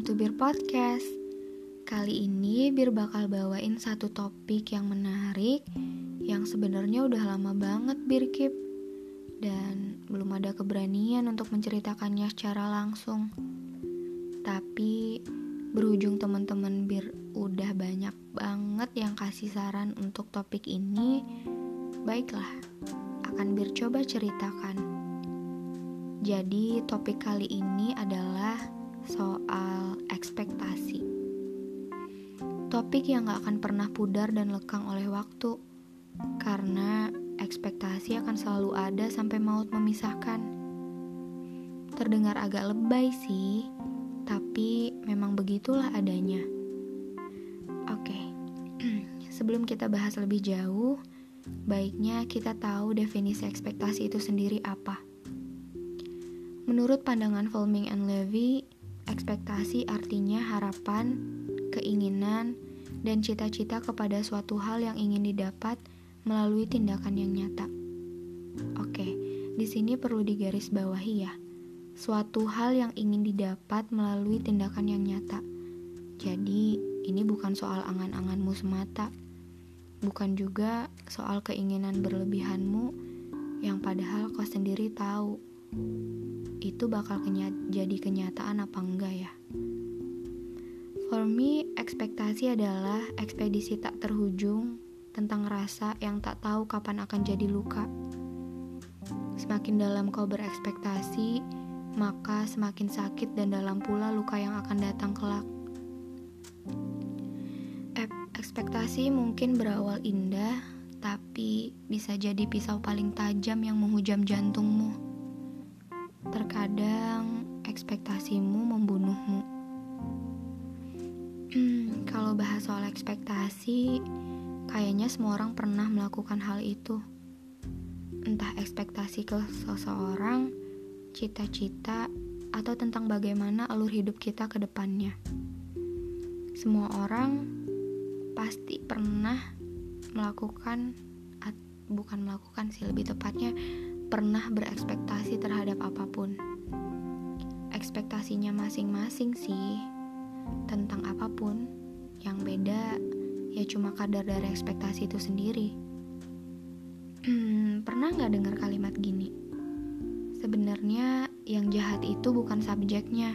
welcome to Bir Podcast. Kali ini Bir bakal bawain satu topik yang menarik yang sebenarnya udah lama banget Bir keep dan belum ada keberanian untuk menceritakannya secara langsung. Tapi berujung teman-teman Bir udah banyak banget yang kasih saran untuk topik ini. Baiklah, akan Bir coba ceritakan. Jadi topik kali ini adalah soal ekspektasi. Topik yang gak akan pernah pudar dan lekang oleh waktu, karena ekspektasi akan selalu ada sampai maut memisahkan. Terdengar agak lebay sih, tapi memang begitulah adanya. Oke, sebelum kita bahas lebih jauh, baiknya kita tahu definisi ekspektasi itu sendiri apa. Menurut pandangan Fleming and Levy, Ekspektasi artinya harapan, keinginan, dan cita-cita kepada suatu hal yang ingin didapat melalui tindakan yang nyata. Oke, di sini perlu digarisbawahi ya. Suatu hal yang ingin didapat melalui tindakan yang nyata. Jadi, ini bukan soal angan-anganmu semata. Bukan juga soal keinginan berlebihanmu yang padahal kau sendiri tahu itu bakal kenya jadi kenyataan apa enggak ya? For me, ekspektasi adalah ekspedisi tak terhujung tentang rasa yang tak tahu kapan akan jadi luka. Semakin dalam kau berekspektasi, maka semakin sakit dan dalam pula luka yang akan datang kelak. Ekspektasi mungkin berawal indah, tapi bisa jadi pisau paling tajam yang menghujam jantungmu. Terkadang ekspektasimu membunuhmu. Hmm, kalau bahas soal ekspektasi, kayaknya semua orang pernah melakukan hal itu. Entah ekspektasi ke seseorang, cita-cita, atau tentang bagaimana alur hidup kita ke depannya. Semua orang pasti pernah melakukan bukan melakukan sih lebih tepatnya pernah berekspektasi terhadap apa pun. Ekspektasinya masing-masing sih tentang apa pun. Yang beda ya cuma kadar dari ekspektasi itu sendiri. Hmm, pernah nggak dengar kalimat gini? Sebenarnya yang jahat itu bukan subjeknya,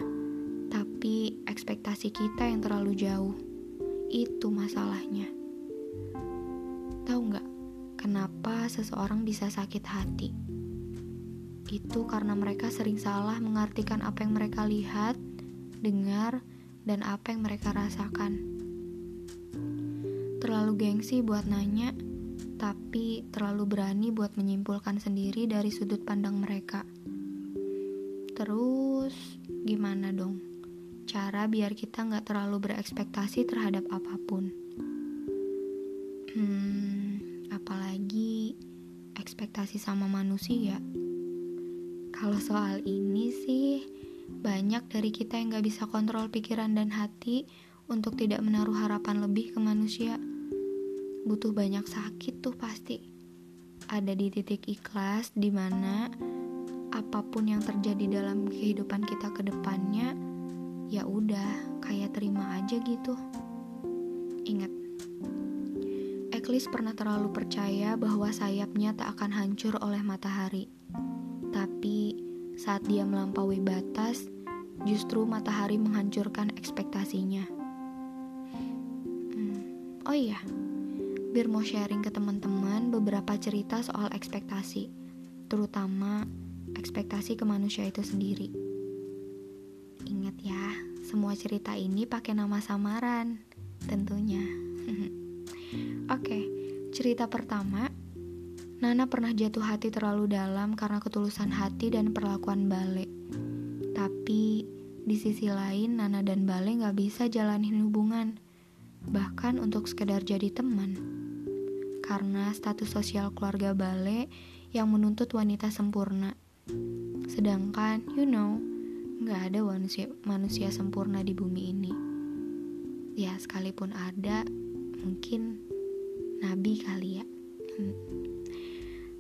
tapi ekspektasi kita yang terlalu jauh. Itu masalahnya. Tahu nggak kenapa seseorang bisa sakit hati? Itu karena mereka sering salah mengartikan apa yang mereka lihat, dengar, dan apa yang mereka rasakan. Terlalu gengsi buat nanya, tapi terlalu berani buat menyimpulkan sendiri dari sudut pandang mereka. Terus, gimana dong? Cara biar kita nggak terlalu berekspektasi terhadap apa pun. Hmm, apalagi ekspektasi sama manusia. Kalau soal ini sih, banyak dari kita yang gak bisa kontrol pikiran dan hati untuk tidak menaruh harapan lebih ke manusia. Butuh banyak sakit tuh pasti. Ada di titik ikhlas di mana apa pun yang terjadi dalam kehidupan kita ke depannya, ya udah kayak terima aja gitu. Ingat, Eklis pernah terlalu percaya bahwa sayapnya tak akan hancur oleh matahari. Saat dia melampaui batas, justru matahari menghancurkan ekspektasinya. Hmm. Oh iya, biar mau sharing ke teman-teman beberapa cerita soal ekspektasi, terutama ekspektasi ke manusia itu sendiri. Ingat ya, semua cerita ini pakai nama samaran, tentunya. Oke, cerita pertama Nana pernah jatuh hati terlalu dalam karena ketulusan hati dan perlakuan Bale. Tapi di sisi lain Nana dan Bale gak bisa jalanin hubungan, bahkan untuk sekedar jadi teman. Karena status sosial keluarga Bale yang menuntut wanita sempurna. Sedangkan, you know, gak ada manusia, manusia sempurna di bumi ini. Ya, sekalipun ada, mungkin nabi kali ya. Hmm.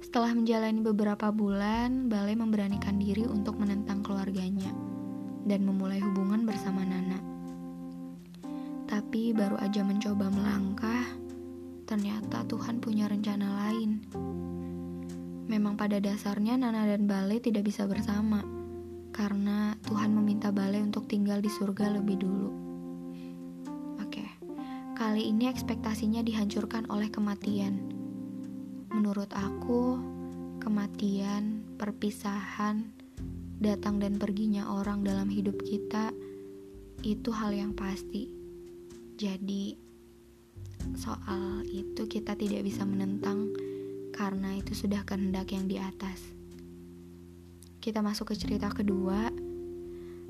Setelah menjalani beberapa bulan, Bale memberanikan diri untuk menentang keluarganya dan memulai hubungan bersama Nana. Tapi baru aja mencoba melangkah, ternyata Tuhan punya rencana lain. Memang pada dasarnya Nana dan Bale tidak bisa bersama, karena Tuhan meminta Bale untuk tinggal di surga lebih dulu. Oke, kali ini ekspektasinya dihancurkan oleh kematian. Menurut aku, kematian, perpisahan, datang dan perginya orang dalam hidup kita itu hal yang pasti. Jadi, soal itu kita tidak bisa menentang karena itu sudah kehendak yang di atas. Kita masuk ke cerita kedua.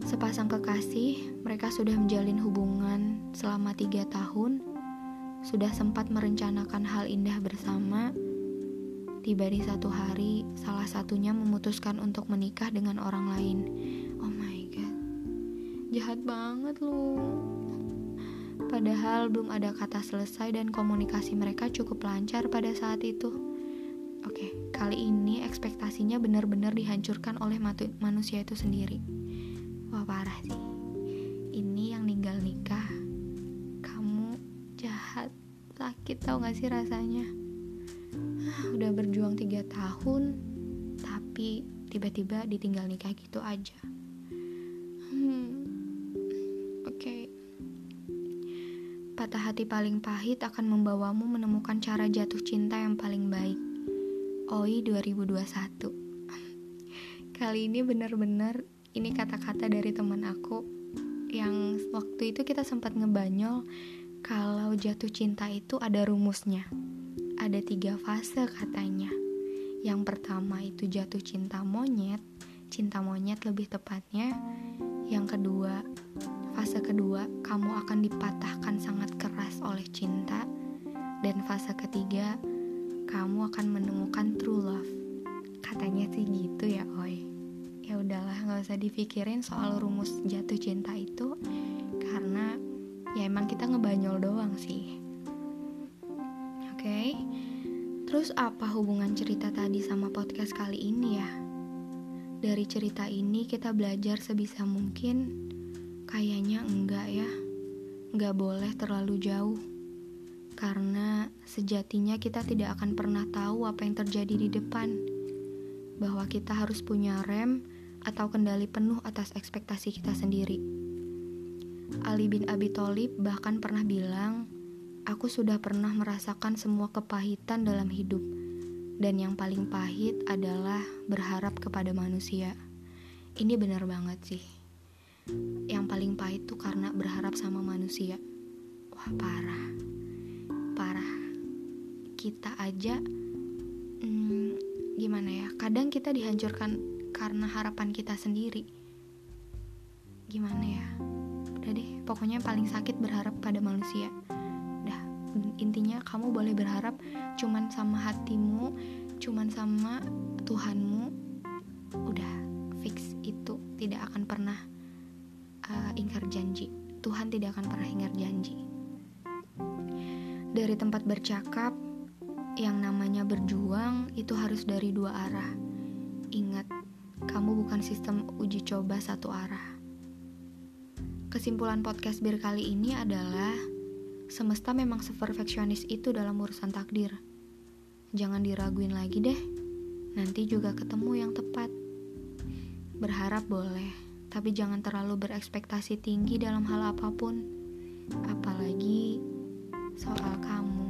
Sepasang kekasih, mereka sudah menjalin hubungan selama tiga tahun, sudah sempat merencanakan hal indah bersama. Tiba di satu hari, salah satunya memutuskan untuk menikah dengan orang lain. Oh my god, jahat banget lu. Padahal belum ada kata selesai dan komunikasi mereka cukup lancar pada saat itu. Oke, kali ini ekspektasinya benar-benar dihancurkan oleh manusia itu sendiri. Wah, parah sih. Ini yang ninggal nikah. Kamu jahat, sakit tau gak sih rasanya? Ah, udah berjuang tiga tahun, tapi tiba-tiba ditinggal nikah gitu aja. Hmm, oke. Okay. Patah hati paling pahit akan membawamu menemukan cara jatuh cinta yang paling baik. OI 2021 Kali ini bener-bener ini kata-kata dari teman aku yang waktu itu kita sempat ngebanyol kalau jatuh cinta itu ada rumusnya. Ada tiga fase katanya. Yang pertama itu jatuh cinta monyet, cinta monyet lebih tepatnya. Yang kedua, fase kedua kamu akan dipatahkan sangat keras oleh cinta. Dan fase ketiga, kamu akan menemukan true love. Katanya sih gitu ya, oi. Ya udahlah, nggak usah dipikirin soal rumus jatuh cinta itu, karena ya emang kita ngebanyol doang sih. Okay? terus apa hubungan cerita tadi sama podcast kali ini ya? Dari cerita ini kita belajar sebisa mungkin, kayaknya enggak ya, enggak boleh terlalu jauh karena sejatinya kita tidak akan pernah tahu apa yang terjadi di depan. Bahwa kita harus punya rem atau kendali penuh atas ekspektasi kita sendiri. Ali bin Abi Thalib bahkan pernah bilang, "Aku sudah pernah merasakan semua kepahitan dalam hidup, dan yang paling pahit adalah berharap kepada manusia." Ini benar banget sih. Yang paling pahit tuh karena berharap sama manusia. Wah, parah parah kita aja hmm, gimana ya kadang kita dihancurkan karena harapan kita sendiri gimana ya udah deh pokoknya paling sakit berharap pada manusia intinya kamu boleh berharap cuman sama hatimu cuman sama Tuhanmu udah fix itu tidak akan pernah uh, ingkar janji Tuhan tidak akan pernah ingkar janji dari tempat bercakap, yang namanya berjuang itu harus dari dua arah. Ingat, kamu bukan sistem uji coba satu arah. Kesimpulan podcast bir kali ini adalah semesta memang seperfeksionis itu dalam urusan takdir. Jangan diraguin lagi deh. Nanti juga ketemu yang tepat. Berharap boleh, tapi jangan terlalu berekspektasi tinggi dalam hal apa pun. Apalagi soal kamu.